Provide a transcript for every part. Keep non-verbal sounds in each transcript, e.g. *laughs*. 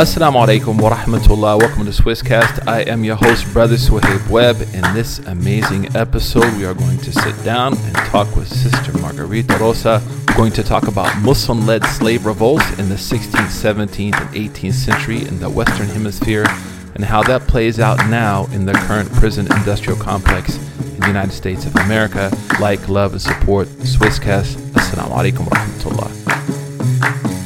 Assalamu alaikum wa rahmatullah. Welcome to Swisscast. I am your host, Brother Suhaib Webb. In this amazing episode, we are going to sit down and talk with Sister Margarita Rosa. We're going to talk about Muslim led slave revolts in the 16th, 17th, and 18th century in the Western Hemisphere and how that plays out now in the current prison industrial complex in the United States of America. Like, love, and support Swisscast. Assalamu alaikum wa rahmatullah.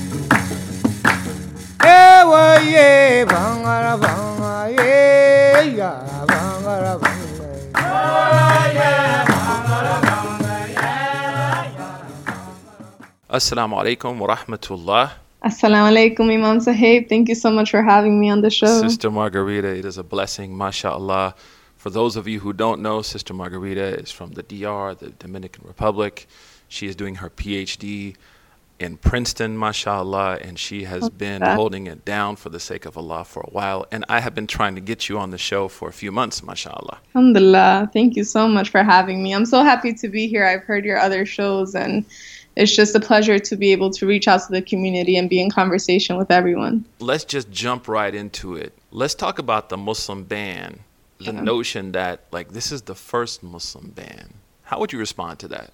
Ewa ye bangara banga ye ya bangara banga Assalamu alaikum wa rahmatullah. Assalamu alaikum, Imam Sahib. Thank you so much for having me on the show. Sister Margarita, it is a blessing, mashallah. For those of you who don't know, Sister Margarita is from the DR, the Dominican Republic. She is doing her PhD in Princeton, mashallah, and she has been holding it down for the sake of Allah for a while. And I have been trying to get you on the show for a few months, mashallah. Alhamdulillah. Thank you so much for having me. I'm so happy to be here. I've heard your other shows, and it's just a pleasure to be able to reach out to the community and be in conversation with everyone. Let's just jump right into it. Let's talk about the Muslim ban, the Yeah. notion that, like, this is the first Muslim ban. How would you respond to that?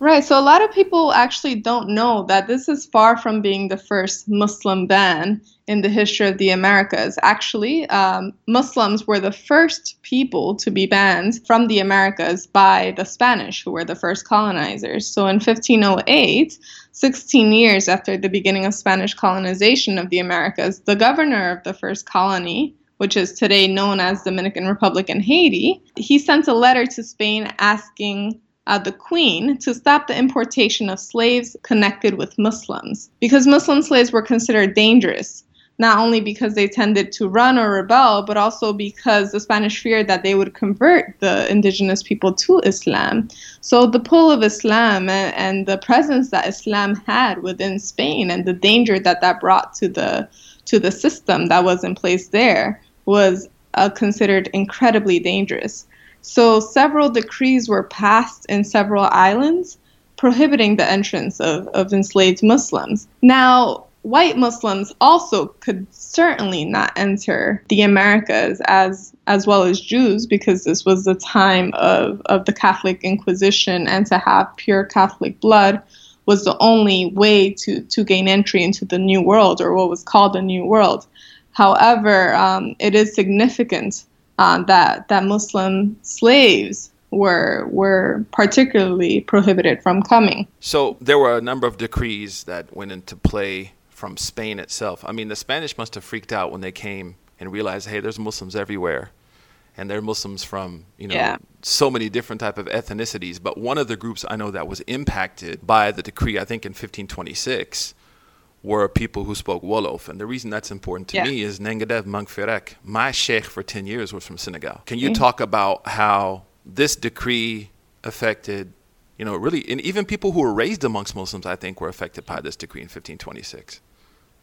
Right, so a lot of people actually don't know that this is far from being the first Muslim ban in the history of the Americas. Actually, um, Muslims were the first people to be banned from the Americas by the Spanish, who were the first colonizers. So in 1508, 16 years after the beginning of Spanish colonization of the Americas, the governor of the first colony, which is today known as Dominican Republic and Haiti, he sent a letter to Spain asking uh, the queen to stop the importation of slaves connected with Muslims because Muslim slaves were considered dangerous. Not only because they tended to run or rebel, but also because the Spanish feared that they would convert the indigenous people to Islam. So, the pull of Islam and, and the presence that Islam had within Spain and the danger that that brought to the to the system that was in place there was uh, considered incredibly dangerous. So several decrees were passed in several islands prohibiting the entrance of, of enslaved Muslims. Now, white Muslims also could certainly not enter the Americas as as well as Jews because this was the time of, of the Catholic Inquisition and to have pure Catholic blood was the only way to, to gain entry into the New World or what was called the New World. However, um, it is significant uh, that that Muslim slaves were were particularly prohibited from coming. So there were a number of decrees that went into play from Spain itself. I mean, the Spanish must have freaked out when they came and realized, hey, there's Muslims everywhere, and they're Muslims from you know Yeah. so many different type of ethnicities. But one of the groups I know that was impacted by the decree, I think in 1526, were people who spoke Wolof. And the reason that's important to Yeah. me is Nengadev Mangferek, my sheikh for 10 years was from Senegal. Can you Mhm. talk about how this decree affected, you know, really, and even people who were raised amongst Muslims, I think, were affected by this decree in 1526?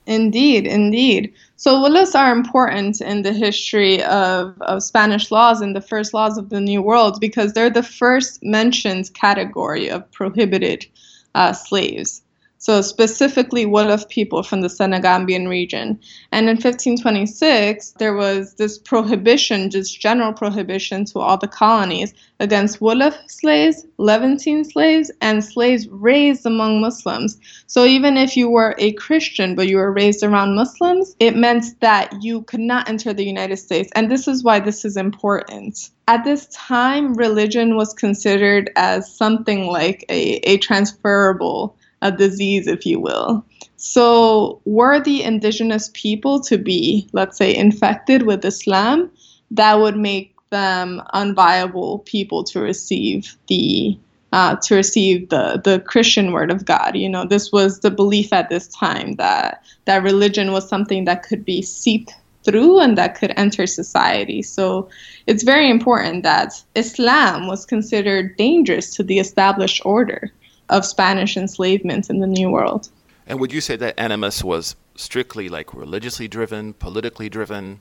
Indeed, indeed. So willis are important in the history of, of Spanish laws and the first laws of the New World because they're the first mentioned category of prohibited uh, slaves. So specifically Wolof people from the Senegambian region. And in 1526, there was this prohibition, just general prohibition to all the colonies against Wolof slaves, Levantine slaves, and slaves raised among Muslims. So even if you were a Christian but you were raised around Muslims, it meant that you could not enter the United States. And this is why this is important. At this time, religion was considered as something like a, a transferable a disease, if you will. So, were the indigenous people to be, let's say, infected with Islam, that would make them unviable people to receive the uh, to receive the the Christian word of God. You know, this was the belief at this time that that religion was something that could be seeped through and that could enter society. So it's very important that Islam was considered dangerous to the established order of Spanish enslavement in the New World. And would you say that animus was strictly like religiously driven, politically driven,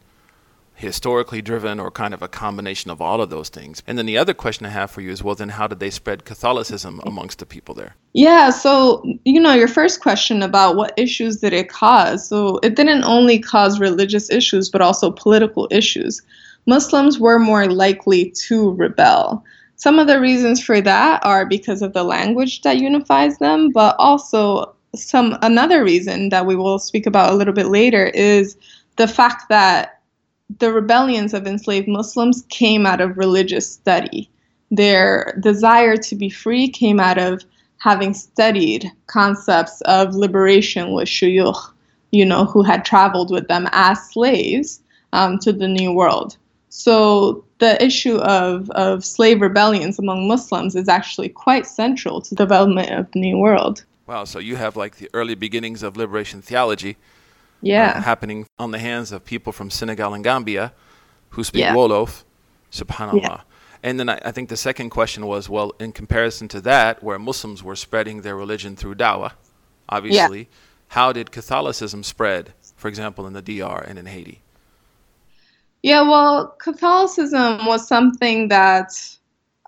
historically driven or kind of a combination of all of those things? And then the other question I have for you is well, then how did they spread Catholicism amongst the people there? Yeah, so, you know, your first question about what issues did it cause? So it didn't only cause religious issues, but also political issues. Muslims were more likely to rebel. Some of the reasons for that are because of the language that unifies them, but also some another reason that we will speak about a little bit later is the fact that the rebellions of enslaved Muslims came out of religious study. Their desire to be free came out of having studied concepts of liberation with shuyukh, you know, who had traveled with them as slaves um, to the New World. So the issue of, of slave rebellions among Muslims is actually quite central to the development of the New World. Wow, so you have like the early beginnings of liberation theology yeah. Uh, happening on the hands of people from Senegal and Gambia who speak yeah. Wolof, subhanAllah. Yeah. And then I, I, think the second question was well, in comparison to that, where Muslims were spreading their religion through dawah, obviously, yeah. how did Catholicism spread, for example, in the DR and in Haiti? Yeah, well, Catholicism was something that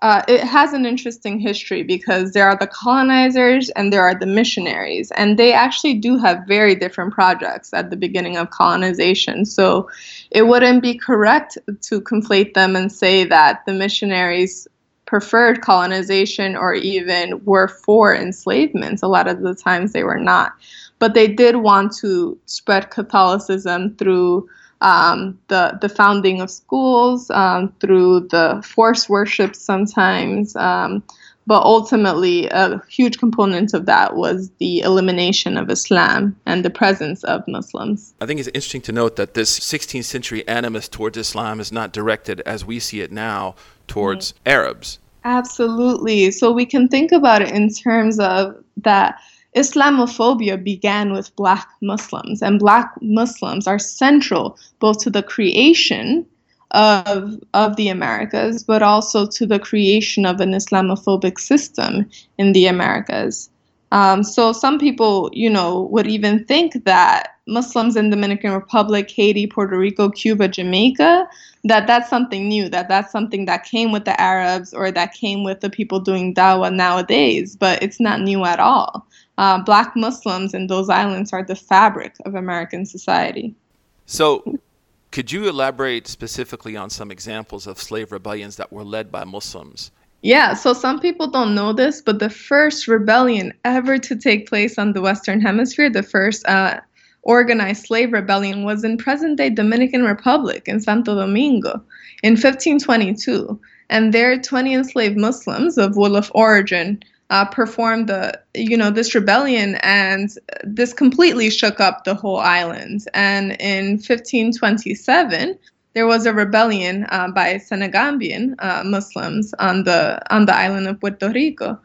uh, it has an interesting history because there are the colonizers and there are the missionaries, and they actually do have very different projects at the beginning of colonization. So it wouldn't be correct to conflate them and say that the missionaries preferred colonization or even were for enslavement. A lot of the times they were not. But they did want to spread Catholicism through um, the the founding of schools, um, through the force worship sometimes. Um, but ultimately, a huge component of that was the elimination of Islam and the presence of Muslims. I think it's interesting to note that this 16th century animus towards Islam is not directed as we see it now towards mm-hmm. Arabs. Absolutely. So we can think about it in terms of that Islamophobia began with black Muslims, and black Muslims are central both to the creation of, of the Americas, but also to the creation of an Islamophobic system in the Americas. Um, so some people, you know, would even think that Muslims in Dominican Republic, Haiti, Puerto Rico, Cuba, Jamaica, that that's something new, that that's something that came with the Arabs or that came with the people doing dawah nowadays, but it's not new at all uh, black Muslims in those islands are the fabric of American society. So, could you elaborate specifically on some examples of slave rebellions that were led by Muslims? Yeah, so some people don't know this, but the first rebellion ever to take place on the Western Hemisphere, the first uh, organized slave rebellion, was in present day Dominican Republic in Santo Domingo in 1522. And there, 20 enslaved Muslims of Wolof origin uh, performed the you know this rebellion and this completely shook up the whole island. And in 1527 there was a rebellion uh, by Senegambian uh, Muslims on the on the island of Puerto Rico.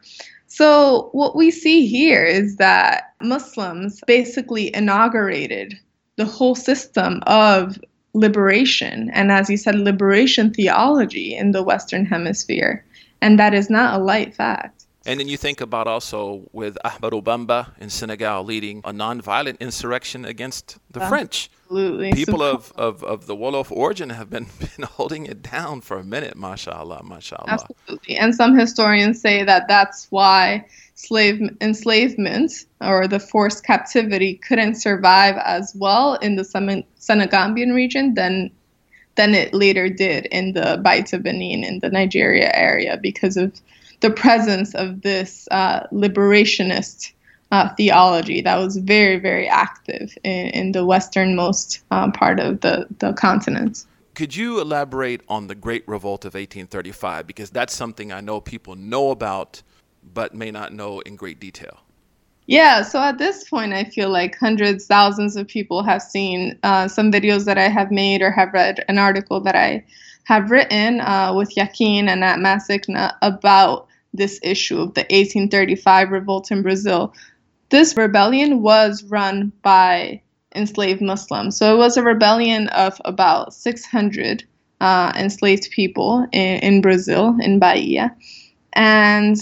So what we see here is that Muslims basically inaugurated the whole system of liberation and as you said liberation theology in the western hemisphere. And that is not a light fact and then you think about also with Ahmadou Bamba in Senegal leading a nonviolent insurrection against the French. Absolutely. People of, of, of the Wolof origin have been, *laughs* been holding it down for a minute, mashallah, mashallah. Absolutely. And some historians say that that's why slave enslavement or the forced captivity couldn't survive as well in the Senegambian region than than it later did in the Bight of Benin in the Nigeria area because of the presence of this uh, liberationist uh, theology that was very, very active in, in the westernmost um, part of the, the continent. Could you elaborate on the Great Revolt of 1835? Because that's something I know people know about, but may not know in great detail. Yeah, so at this point, I feel like hundreds, thousands of people have seen uh, some videos that I have made or have read an article that I have written uh, with Yaqeen and at Masikna about this issue of the 1835 revolt in Brazil. This rebellion was run by enslaved Muslims. So it was a rebellion of about 600 uh, enslaved people in, in Brazil, in Bahia. And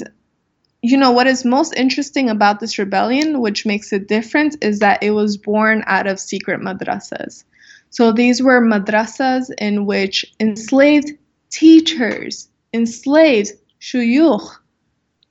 you know what is most interesting about this rebellion which makes it different is that it was born out of secret madrasas so these were madrasas in which enslaved teachers enslaved shuyukh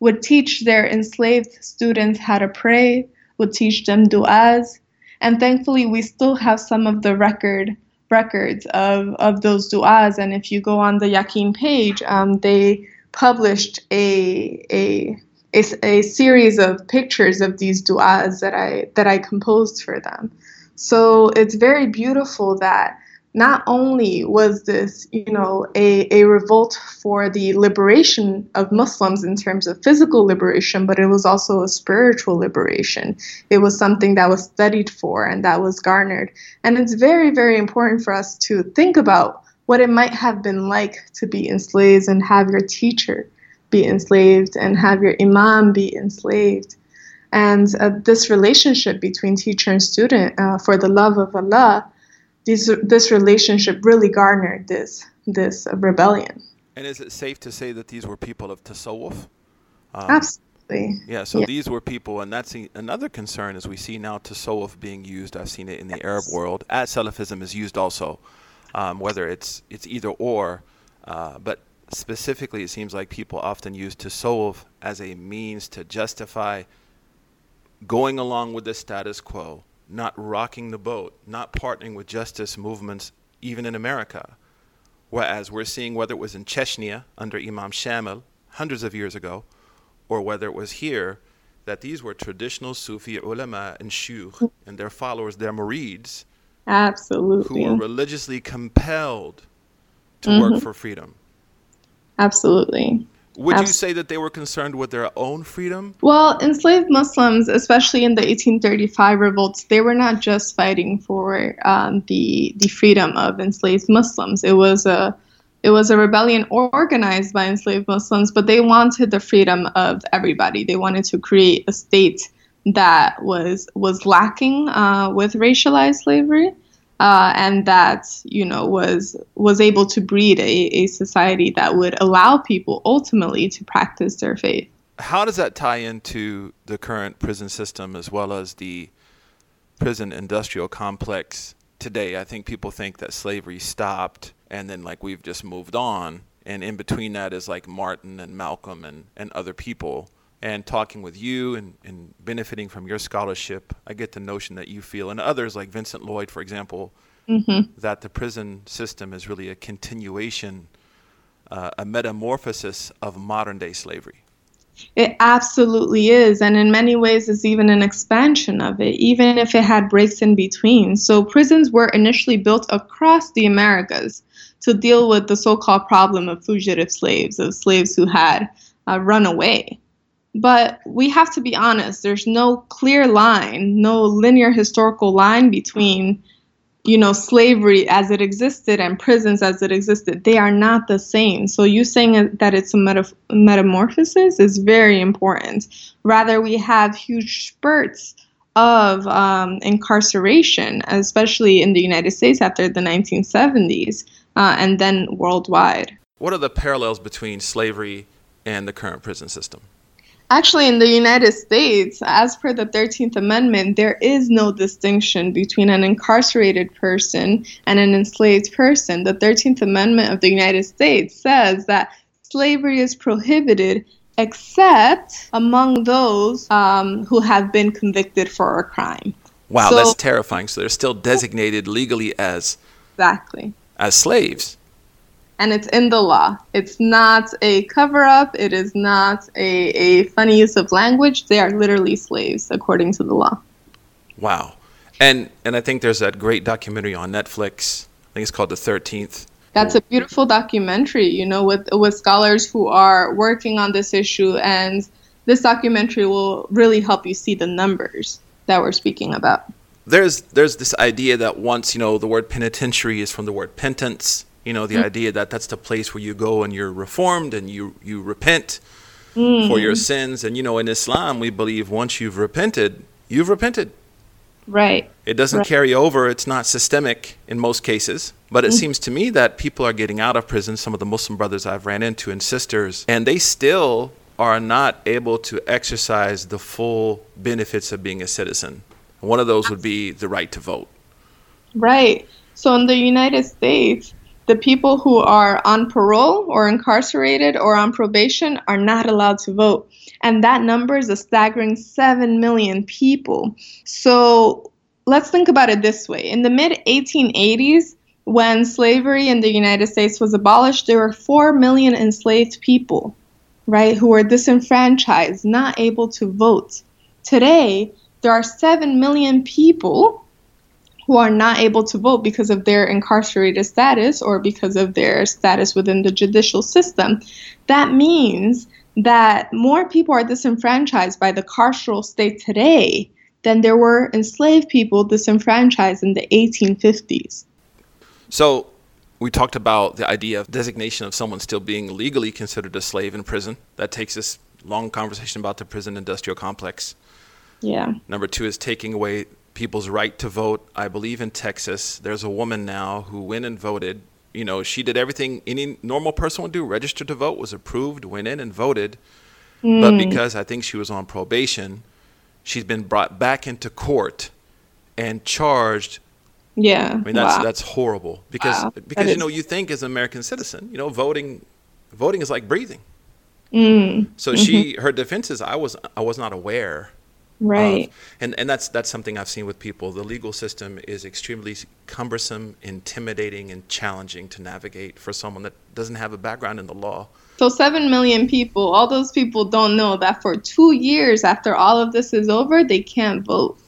would teach their enslaved students how to pray would teach them du'as and thankfully we still have some of the record records of, of those du'as and if you go on the yaqeen page um, they published a, a a, a series of pictures of these du'as that I that I composed for them. So it's very beautiful that not only was this, you know, a, a revolt for the liberation of Muslims in terms of physical liberation, but it was also a spiritual liberation. It was something that was studied for and that was garnered. And it's very, very important for us to think about what it might have been like to be enslaved and have your teacher be enslaved and have your imam be enslaved. And uh, this relationship between teacher and student, uh, for the love of Allah, this, this relationship really garnered this, this rebellion. And is it safe to say that these were people of tasawwuf? Um, Absolutely. Yeah, so yeah. these were people, and that's another concern as we see now tasawwuf being used. I've seen it in the yes. Arab world, as Salafism is used also, um, whether it's, it's either or. Uh, but specifically, it seems like people often use tasawwuf as a means to justify going along with the status quo, not rocking the boat, not partnering with justice movements, even in America. Whereas we're seeing whether it was in Chechnya under Imam Shamil hundreds of years ago, or whether it was here, that these were traditional Sufi ulama and shuyukh and their followers, their murids, absolutely, who were religiously compelled to mm-hmm. work for freedom. Absolutely. Would you say that they were concerned with their own freedom? Well, enslaved Muslims, especially in the 1835 revolts, they were not just fighting for um, the the freedom of enslaved Muslims. It was a it was a rebellion organized by enslaved Muslims, but they wanted the freedom of everybody. They wanted to create a state that was was lacking uh, with racialized slavery uh, and that you know was was able to breed a, a society that would allow people ultimately to practice their faith. How does that tie into the current prison system as well as the prison industrial complex today? I think people think that slavery stopped and then like we've just moved on, and in between that is like Martin and Malcolm and, and other people and talking with you and, and benefiting from your scholarship, I get the notion that you feel, and others like Vincent Lloyd, for example, mm-hmm. that the prison system is really a continuation, uh, a metamorphosis of modern day slavery. It absolutely is. And in many ways, it's even an expansion of it, even if it had breaks in between. So, prisons were initially built across the Americas to deal with the so called problem of fugitive slaves, of slaves who had uh, run away. But we have to be honest, there's no clear line, no linear historical line between you know slavery as it existed and prisons as it existed. They are not the same. So you saying that it's a meta- metamorphosis is very important. Rather we have huge spurts of um, incarceration especially in the united states after the 1970s uh, and then worldwide. What are the parallels between slavery and the current prison system Actually, in the United States, as per the 13th Amendment, there is no distinction between an incarcerated person and an enslaved person. The 13th Amendment of the United States says that slavery is prohibited except among those um, who have been convicted for a crime. Wow, so, that's terrifying. So they're still designated legally as exactly as slaves and it's in the law. It's not a cover up, it is not a, a funny use of language. They are literally slaves according to the law. Wow. And and I think there's that great documentary on Netflix. I think it's called The 13th. That's a beautiful documentary, you know, with with scholars who are working on this issue and this documentary will really help you see the numbers that we're speaking about. There's there's this idea that once, you know, the word penitentiary is from the word penance, you know, the mm. idea that that's the place where you go and you're reformed and you you repent mm. for your sins. And you know, in Islam, we believe once you've repented, you've repented. Right. It doesn't right. carry over. It's not systemic in most cases. But it mm. seems to me that people are getting out of prison. Some of the Muslim brothers I've ran into and sisters, and they still are not able to exercise the full benefits of being a citizen. One of those would be the right to vote. Right. So in the United States, the people who are on parole or incarcerated or on probation are not allowed to vote. And that number is a staggering 7 million people. So let's think about it this way. In the mid 1880s, when slavery in the United States was abolished, there were 4 million enslaved people, right, who were disenfranchised, not able to vote. Today, there are 7 million people who are not able to vote because of their incarcerated status or because of their status within the judicial system. That means that more people are disenfranchised by the carceral state today than there were enslaved people disenfranchised in the 1850s. So, we talked about the idea of designation of someone still being legally considered a slave in prison. That takes us long conversation about the prison industrial complex. Yeah. Number two is taking away people's right to vote. I believe in Texas, there's a woman now who went and voted. You know, she did everything any normal person would do, registered to vote, was approved, went in and voted. Mm. But because I think she was on probation, she's been brought back into court and charged. Yeah. I mean that's wow. that's horrible because wow. because you know you think as an American citizen, you know, voting voting is like breathing. Mm. So mm-hmm. she her defense is I was I was not aware right. of, and and that's that's something i've seen with people. The legal system is extremely cumbersome intimidating and challenging to navigate for someone that doesn't have a background in the law. So 7 million people all those people don't know that for two years after all of this is over they can't vote.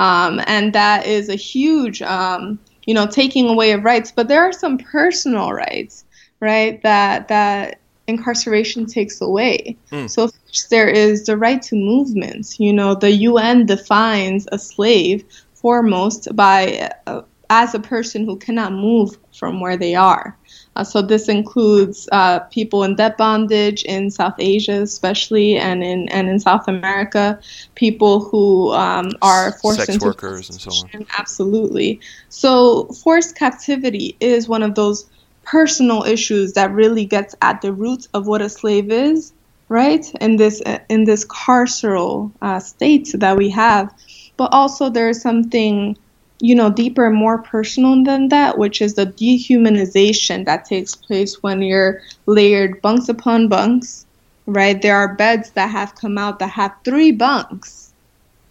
Um, and that is a huge um, you know taking away of rights. But there are some personal rights right that that incarceration takes away. Mm. So there is the right to movement. You know, the UN defines a slave foremost by uh, as a person who cannot move from where they are. Uh, so this includes uh, people in debt bondage in South Asia, especially, and in and in South America, people who um, are forced sex into workers and so on. Absolutely. So forced captivity is one of those personal issues that really gets at the roots of what a slave is right in this in this carceral uh, state that we have but also there's something you know deeper and more personal than that which is the dehumanization that takes place when you're layered bunks upon bunks right there are beds that have come out that have three bunks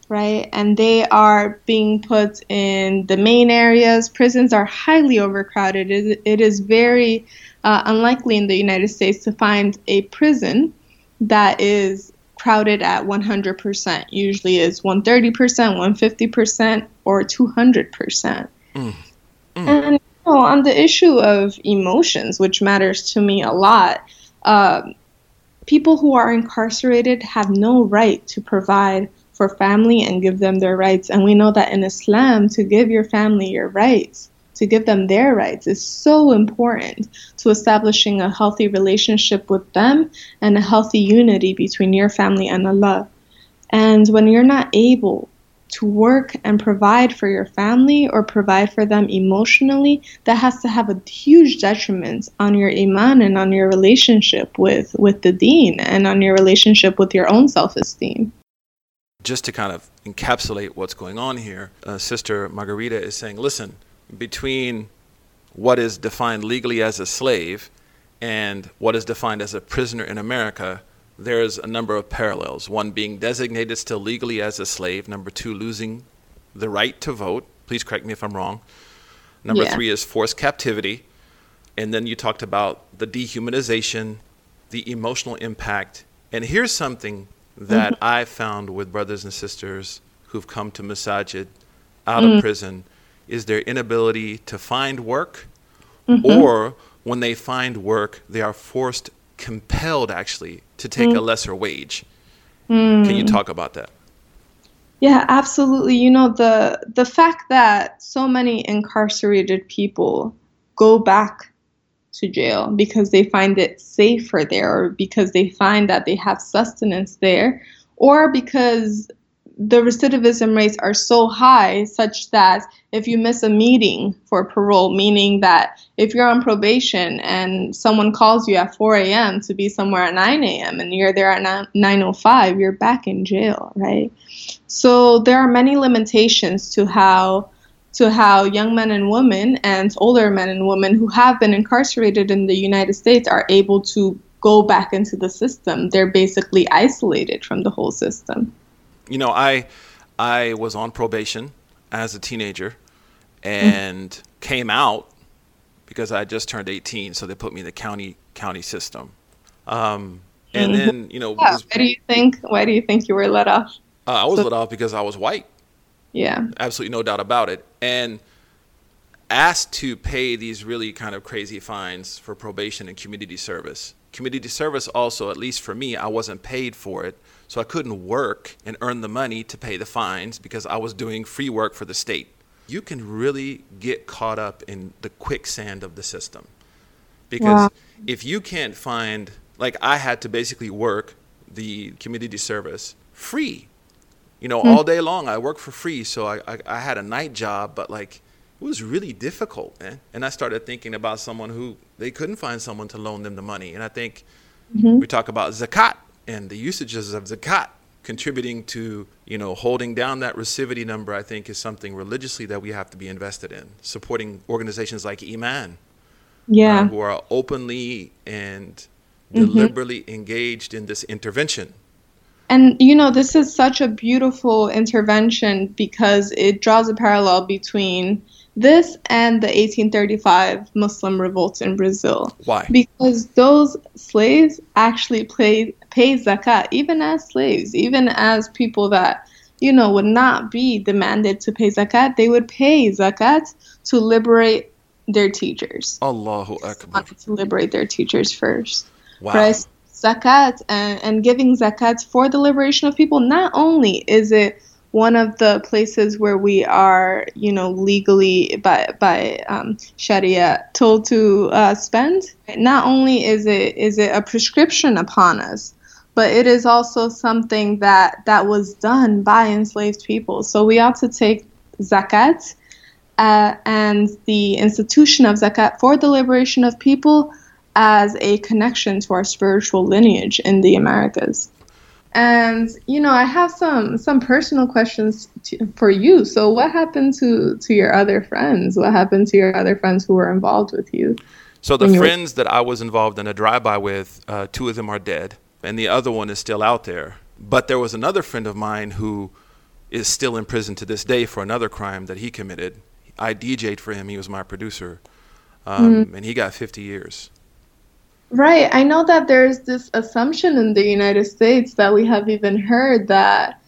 right? And they are being put in the main areas. Prisons are highly overcrowded. It is very uh, unlikely in the United States to find a prison that is crowded at 100%. Usually is 130%, 150%, or 200%. Mm. Mm. And you know, on the issue of emotions, which matters to me a lot, uh, people who are incarcerated have no right to provide for family and give them their rights. And we know that in Islam, to give your family your rights, to give them their rights, is so important to establishing a healthy relationship with them and a healthy unity between your family and Allah. And when you're not able to work and provide for your family or provide for them emotionally, that has to have a huge detriment on your iman and on your relationship with, with the deen and on your relationship with your own self esteem just to kind of encapsulate what's going on here, uh, Sister Margarita is saying, listen, between what is defined legally as a slave and what is defined as a prisoner in America, there's a number of parallels. One being designated still legally as a slave, number two, losing the right to vote. Please correct me if I'm wrong. Number yeah. three is forced captivity. And then you talked about the dehumanization, the emotional impact. And here's something that mm-hmm. I found with brothers and sisters who've come to Masajid out mm-hmm. of prison is their inability to find work, mm-hmm. or when they find work, they are forced, compelled actually, to take a mm. lesser wage. Can you mm. talk about that? Yeah, absolutely. You know, the the fact that so many incarcerated people go back to jail because they find it safer there or because they find that they have sustenance there or because the recidivism rates are so high, such that if you miss a meeting for parole, meaning that if you're on probation and someone calls you at 4 a.m. to be somewhere at 9 a.m. and you're there at 9:05, you're back in jail, right? So there are many limitations to how to how young men and women and older men and women who have been incarcerated in the United States are able to go back into the system. They're basically isolated from the whole system. You know, I I was on probation as a teenager and mm-hmm. came out because I just turned 18, so they put me in the county county system. Um, and mm-hmm. then you know, yeah. was, why do you think? Why do you think you were let off? Uh, I was so, let off because I was white. Yeah, absolutely no doubt about it. And asked to pay these really kind of crazy fines for probation and community service. Community service also, at least for me, I wasn't paid for it, so I couldn't work and earn the money to pay the fines because I was doing free work for the state. You can really get caught up in the quicksand of the system because wow. if you can't find, like, I had to basically work the community service free you know, mm. all day long. I worked for free, so I, I, I had a night job, but like it was really difficult, man. And I started thinking about someone who they couldn't find someone to loan them the money. And I think mm-hmm. we talk about zakat and the usages of zakat contributing to you know holding down that recidivity number. I think is something religiously that we have to be invested in, supporting organizations like Iman, yeah, uh, who are openly and mm-hmm. deliberately engaged in this intervention and you know, this is such a beautiful intervention because it draws a parallel between this and the 1835 Muslim revolts in Brazil. Why? Because those slaves actually pay, pay zakat, even as slaves, even as people that, you know, would not be demanded to pay zakat, they would pay zakat to liberate their teachers. Allahu Akbar. To liberate their teachers first. Wow. Right? zakat and, and giving zakat for the liberation of people, not only is it one of the places where we are, you know, legally by by um, Sharia told to uh, spend. Not only is it is it a prescription upon us, but it is also something that that was done by enslaved people. So we ought to take zakat uh, and the institution of zakat for the liberation of people as a connection to our spiritual lineage in the Americas. And you know, I have some some personal questions to, for you. So, what happened to to your other friends? What happened to your other friends who were involved with you? So, the friends were- that I was involved in a drive-by with, uh, two of them are dead, and the other one is still out there. But there was another friend of mine who is still in prison to this day for another crime that he committed. I DJ'd for him. He was my producer, um, mm-hmm. and he got 50 years. Right. I know that there's this assumption in the United States that we have even heard that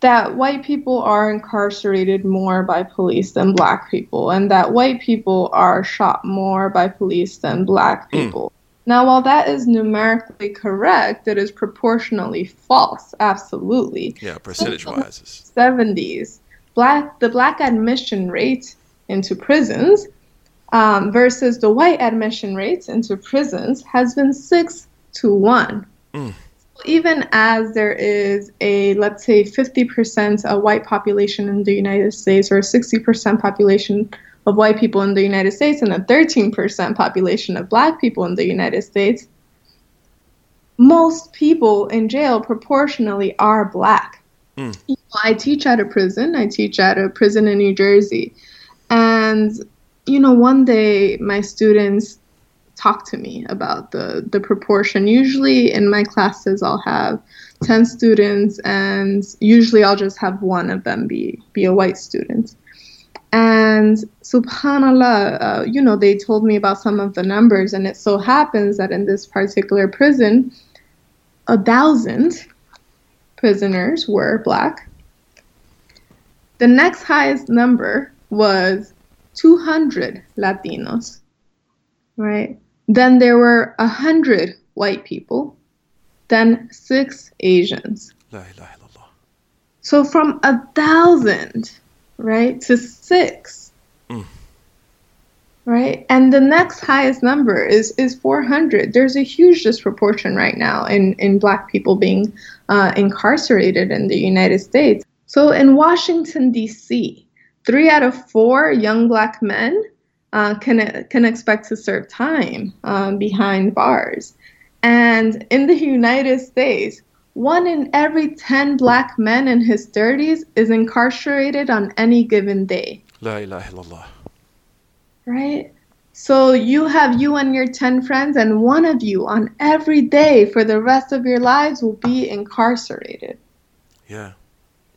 that white people are incarcerated more by police than black people and that white people are shot more by police than black hmm. people. Now, while that is numerically correct, it is proportionally false. Absolutely. Yeah, percentage wise. 70s, black the black admission rate into prisons um, versus the white admission rates into prisons has been six to one. Mm. Even as there is a, let's say, 50% a white population in the United States or a 60% population of white people in the United States and a 13% population of black people in the United States, most people in jail proportionally are black. Mm. I teach at a prison. I teach at a prison in New Jersey. And you know, one day my students talk to me about the, the proportion. Usually in my classes, I'll have 10 students, and usually I'll just have one of them be, be a white student. And subhanAllah, uh, you know, they told me about some of the numbers, and it so happens that in this particular prison, a thousand prisoners were black. The next highest number was 200 Latinos, right? Then there were 100 white people, then six Asians. So from a thousand, right, to six. Mm. right? And the next highest number is is 400. There's a huge disproportion right now in in Black people being uh, incarcerated in the United States. So in Washington D.C., three out of four young Black men uh, can can expect to serve time um, behind bars, and in the United States. One in every 10 black men in his 30s is incarcerated on any given day. La ilaha illallah right? So you have you and your 10 friends, and one of you on every day for the rest of your lives will be incarcerated. Yeah.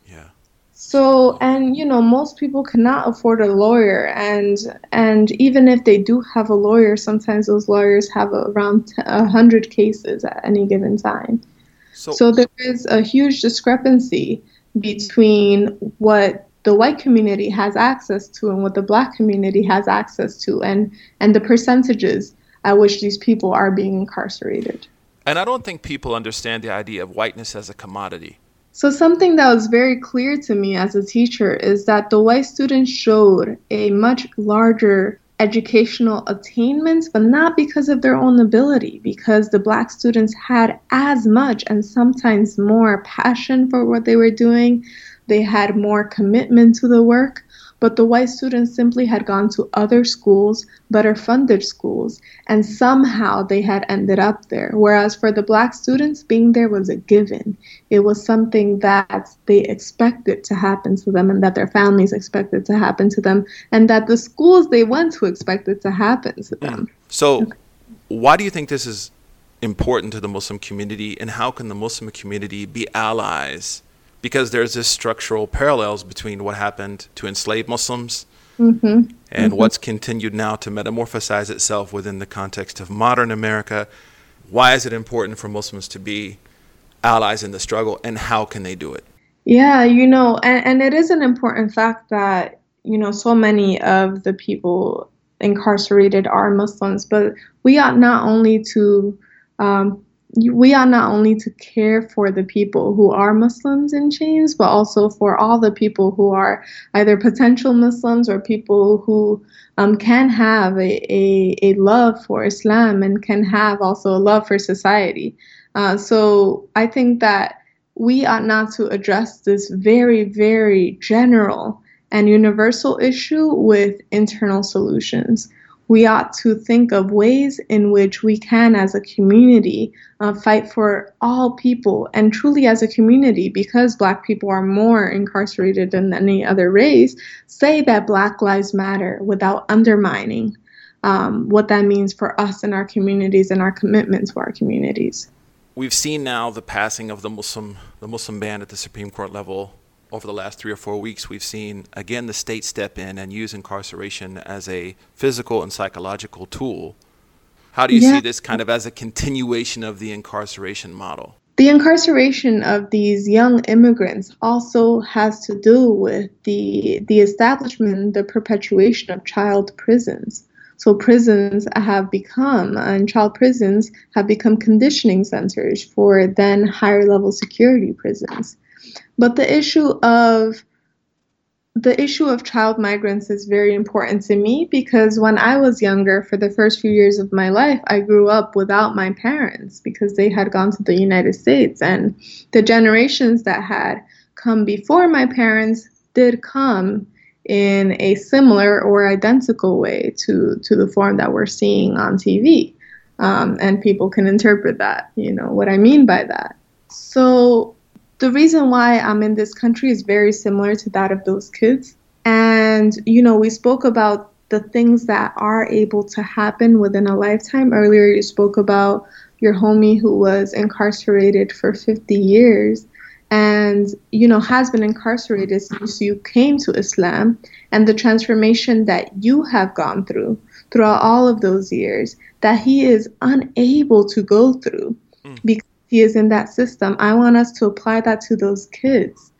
Yeah. So, and you know, most people cannot afford a lawyer, and and even if they do have a lawyer, sometimes those lawyers have around a hundred cases at any given time. So, So there is a huge discrepancy between what the white community has access to and what the black community has access to and and the percentages at which these people are being incarcerated. and I don't think people understand the idea of whiteness as a commodity. So something that was very clear to me as a teacher is that the white students showed a much larger educational attainments, but not because of their own ability, because the black students had as much and sometimes more passion for what they were doing. They had more commitment to the work, but the white students simply had gone to other schools, better funded schools, and somehow they had ended up there. Whereas for the black students, being there was a given. It was something that they expected to happen to them and that their families expected to happen to them and that the schools they went to expected to happen to them. So, why do you think this is important to the Muslim community, and how can the Muslim community be allies? Because there's this structural parallels between what happened to enslaved Muslims Mm-hmm. and what's continued now to metamorphosize itself within the context of modern America. Why is it important for Muslims to be allies in the struggle, and how can they do it? Yeah, you know, and, and it is an important fact that, you know, so many of the people incarcerated are Muslims, but we ought not only to um, we ought not only to care for the people who are Muslims in chains, but also for all the people who are either potential Muslims or people who um, can have a, a, a love for Islam and can have also a love for society. Uh, so I think that we ought not to address this very, very general and universal issue with internal solutions. We ought to think of ways in which we can, as a community, uh, fight for all people and truly as a community, because Black people are more incarcerated than any other race, say that Black Lives Matter without undermining um, what that means for us and our communities and our commitment to our communities. We've seen now the passing of the Muslim the Muslim ban at the Supreme Court level over the last three or four weeks. We've seen again the state step in and use incarceration as a physical and psychological tool. How do you Yeah. see this kind of as a continuation of the incarceration model? The incarceration of these young immigrants also has to do with the the establishment, the perpetuation of child prisons. So prisons have become, and child prisons have become conditioning centers for then higher level security prisons. But the issue of the issue of child migrants is very important to me because when I was younger, for the first few years of my life, I grew up without my parents because they had gone to the United States. And the generations that had come before my parents did come in a similar or identical way to, to the form that we're seeing on TV. Um, and people can interpret that, you know, what I mean by that. So the reason why I'm in this country is very similar to that of those kids. And, you know, we spoke about the things that are able to happen within a lifetime. Earlier, you spoke about your homie who was incarcerated for 50 years and, you know, has been incarcerated since you came to Islam and the transformation that you have gone through throughout all of those years that he is unable to go through mm. because he is in that system. I want us to apply that to those kids.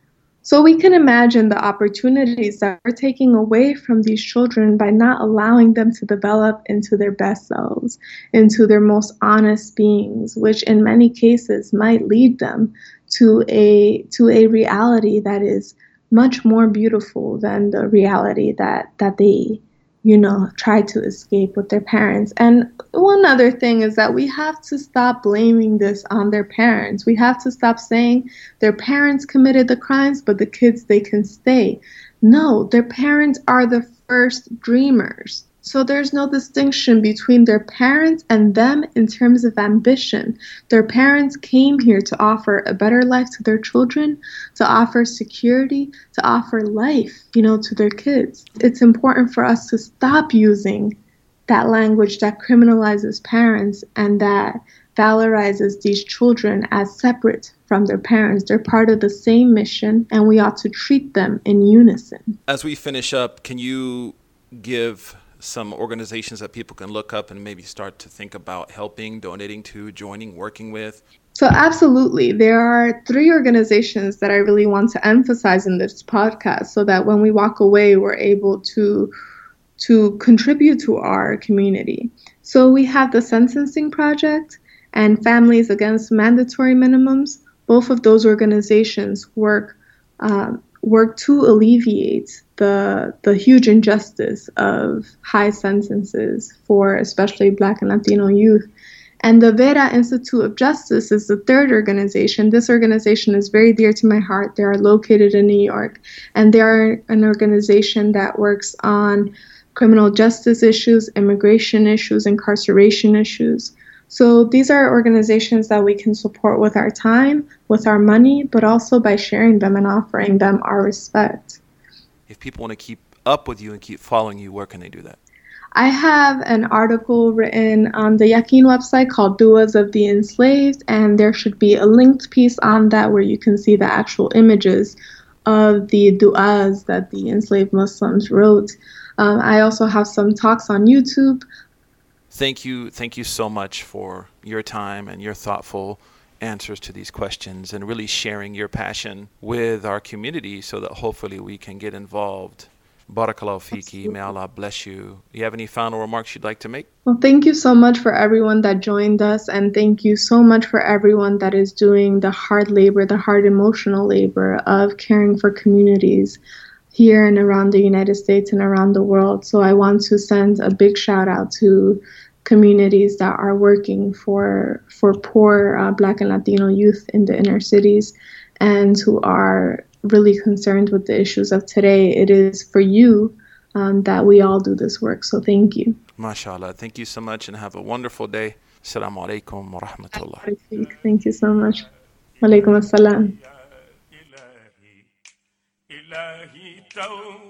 So we can imagine the opportunities that we're taking away from these children by not allowing them to develop into their best selves, into their most honest beings, which in many cases might lead them to a to a reality that is much more beautiful than the reality that that they you know, try to escape with their parents. And one other thing is that we have to stop blaming this on their parents. We have to stop saying their parents committed the crimes, but the kids, they can stay. No, their parents are the first dreamers. So there's no distinction between their parents and them in terms of ambition. Their parents came here to offer a better life to their children, to offer security, to offer life, you know, to their kids. It's important for us to stop using that language that criminalizes parents and that valorizes these children as separate from their parents. They're part of the same mission, and we ought to treat them in unison. As we finish up, can you give some organizations that people can look up and maybe start to think about helping, donating to, joining, working with? So, absolutely. There are three organizations that I really want to emphasize in this podcast so that when we walk away, we're able to, to contribute to our community. So, we have the Sentencing Project and Families Against Mandatory Minimums. Both of those organizations work um, work to alleviate the the huge injustice of high sentences for especially Black and Latino youth. And the Vera Institute of Justice is the third organization. This organization is very dear to my heart. They are located in New York, and they are an organization that works on criminal justice issues, immigration issues, incarceration issues. So these are organizations that we can support with our time, with our money, but also by sharing them and offering them our respect. If people want to keep up with you and keep following you, where can they do that? I have an article written on the Yaqeen website called Duas of the Enslaved, and there should be a linked piece on that where you can see the actual images of the du'as that the enslaved Muslims wrote. Um, I also have some talks on YouTube thank you, thank you so much for your time and your thoughtful answers to these questions and really sharing your passion with our community so that hopefully we can get involved. Barakallahu fiki. May Allah bless you. Do you have any final remarks you'd like to make? Well, thank you so much for everyone that joined us, and thank you so much for everyone that is doing the hard labor, the hard emotional labor of caring for communities here and around the United States and around the world. So I want to send a big shout out to communities that are working for for poor uh, Black and Latino youth in the inner cities, and who are really concerned with the issues of today. It is for you um, that we all do this work. So thank you. MashaAllah. Thank you so much and have a wonderful day. Assalamu alaikum wa rahmatullah. Thank you so much. Walaikum assalam.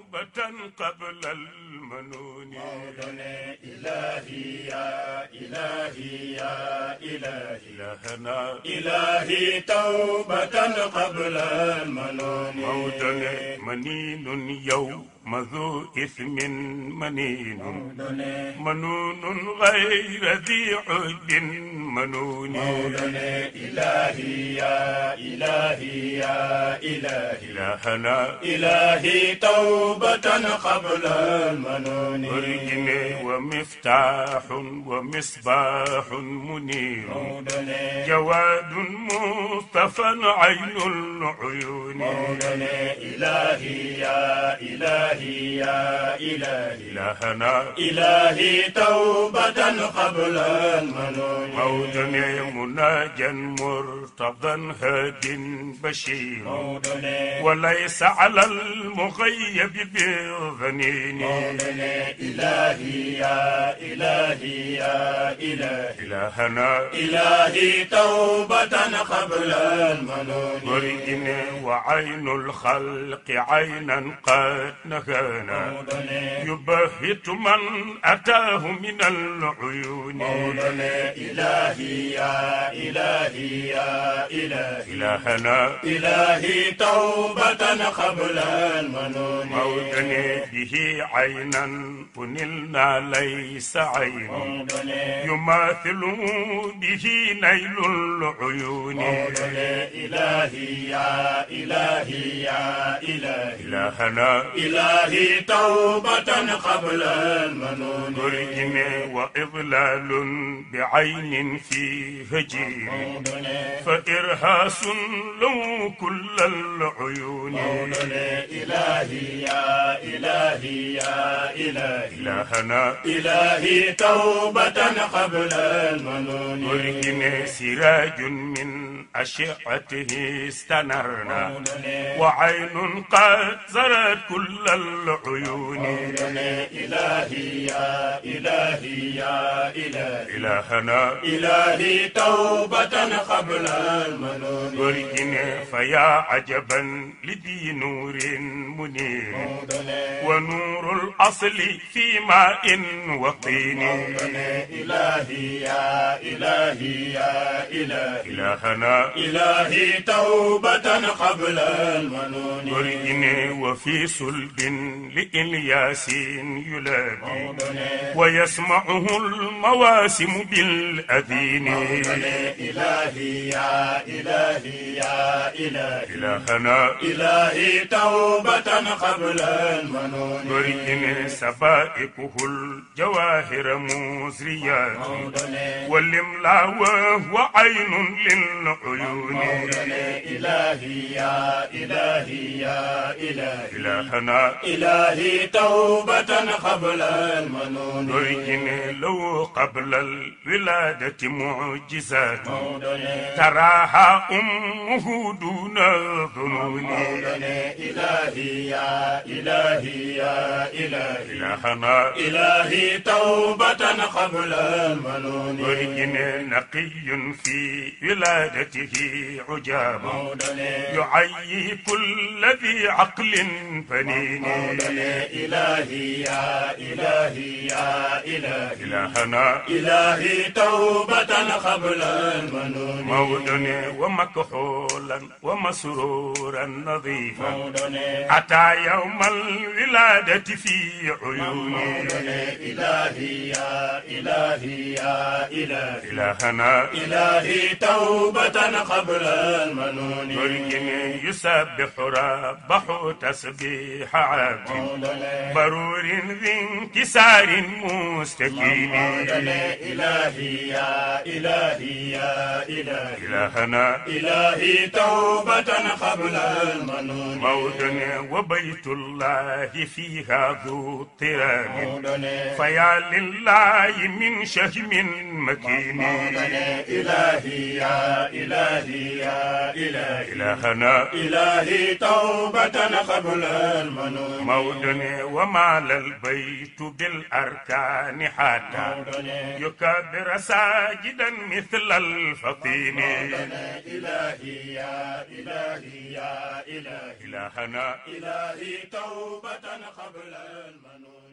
توبة قبل المنون. إلهي يا إلهي يا إلهي. لهنا إلهي توبة قبل المنون. موطن منين يوم؟ مذو إثم منين؟ منون غير ذي عد منون. إلهي يا إلهي يا إلهي. إلهنا. إلهي توبة قبل المنون. أرجم ومفتاح ومصباح منير. جواد مصطفى عين العيون. إلهي يا إلهي إلهي يا إلهي. إلهنا. إلهي توبة قبل المنون موطني مناجا مرتضى هاد بشير. وليس على المغيب بالظنين. إلهي يا إلهي يا إلهي. إلهنا. إلهي توبة قبل المنون ورئن وعين الخلق عينا قد نهى كان يبهت من أتاه من العيون. مولانا إلهي يا إلهي يا إلهي. إلهنا. إلهي توبة قبل المنون. موتني به عينا فنلنا ليس عين. يماثل به نيل العيون. إلهي يا إلهي يا إلهي. إلهنا. إلهي توبة قبل المنون. برئم وإضلال بعين في هجير. فإرهاس له كل العيون. إلهي يا إلهي يا إلهي. إلهنا. إلهي توبة قبل المنون. برئم سراج من أشعته استنرنا. وعين قد زرت كل العيون. إلهي يا إلهي يا إلهي. إلهنا. إلهي توبة قبل المنون. برئم فيا عجبا لذي نور منير. ونور الأصل في ماء وطين. إلهي يا إلهي يا إلهي. إلهنا. إلهي توبة قبل المنون. برئن وفي صلب لإلياس يلابي ويسمعه المواسم بالأذين. إلهي يا إلهي يا إلهي. إلهنا. إلهي توبة قبل المنون. برئن سبائكه الجواهر مزريات. والإملاء وهو عين للعيون. إلهي يا إلهي يا إلهي. إلهنا. إلهي توبة قبل المنون. برئن لو قبل الولادة معجزات. تراها أمه دون ظنون. إلهي يا إلهي يا إلهي. إلهنا. إلهي توبة قبل المنون. برئن نقي في ولادته عجاب يعيي كل ذي عقل فنين. إلهي يا إلهي يا إلهي. إلهنا. إلهي توبة قبل المنون مودن ومكحولا ومسرورا نظيفا. أتى يوم الولادة في عيوني. إلهي يا إلهي يا إلهي. إلهنا. إلهي توبة قبل المنون يسبح ربه تسبيح برور ذي انكسار مستكين إلهي يا إلهي يا إلهي. إلهنا. إلهي توبة قبل المنون. مودن وبيت الله فيها ذو اضطراب فيا لله من شهم مكين. إلهي يا إلهي يا إلهي. إلهنا. إلهي توبة قبل المنون. مودن ومال البيت بالأركان حتى يكبر ساجدا مثل الفطين. إلهي يا إلهي يا إلهي. إلهنا إلهي توبة قبل المنون.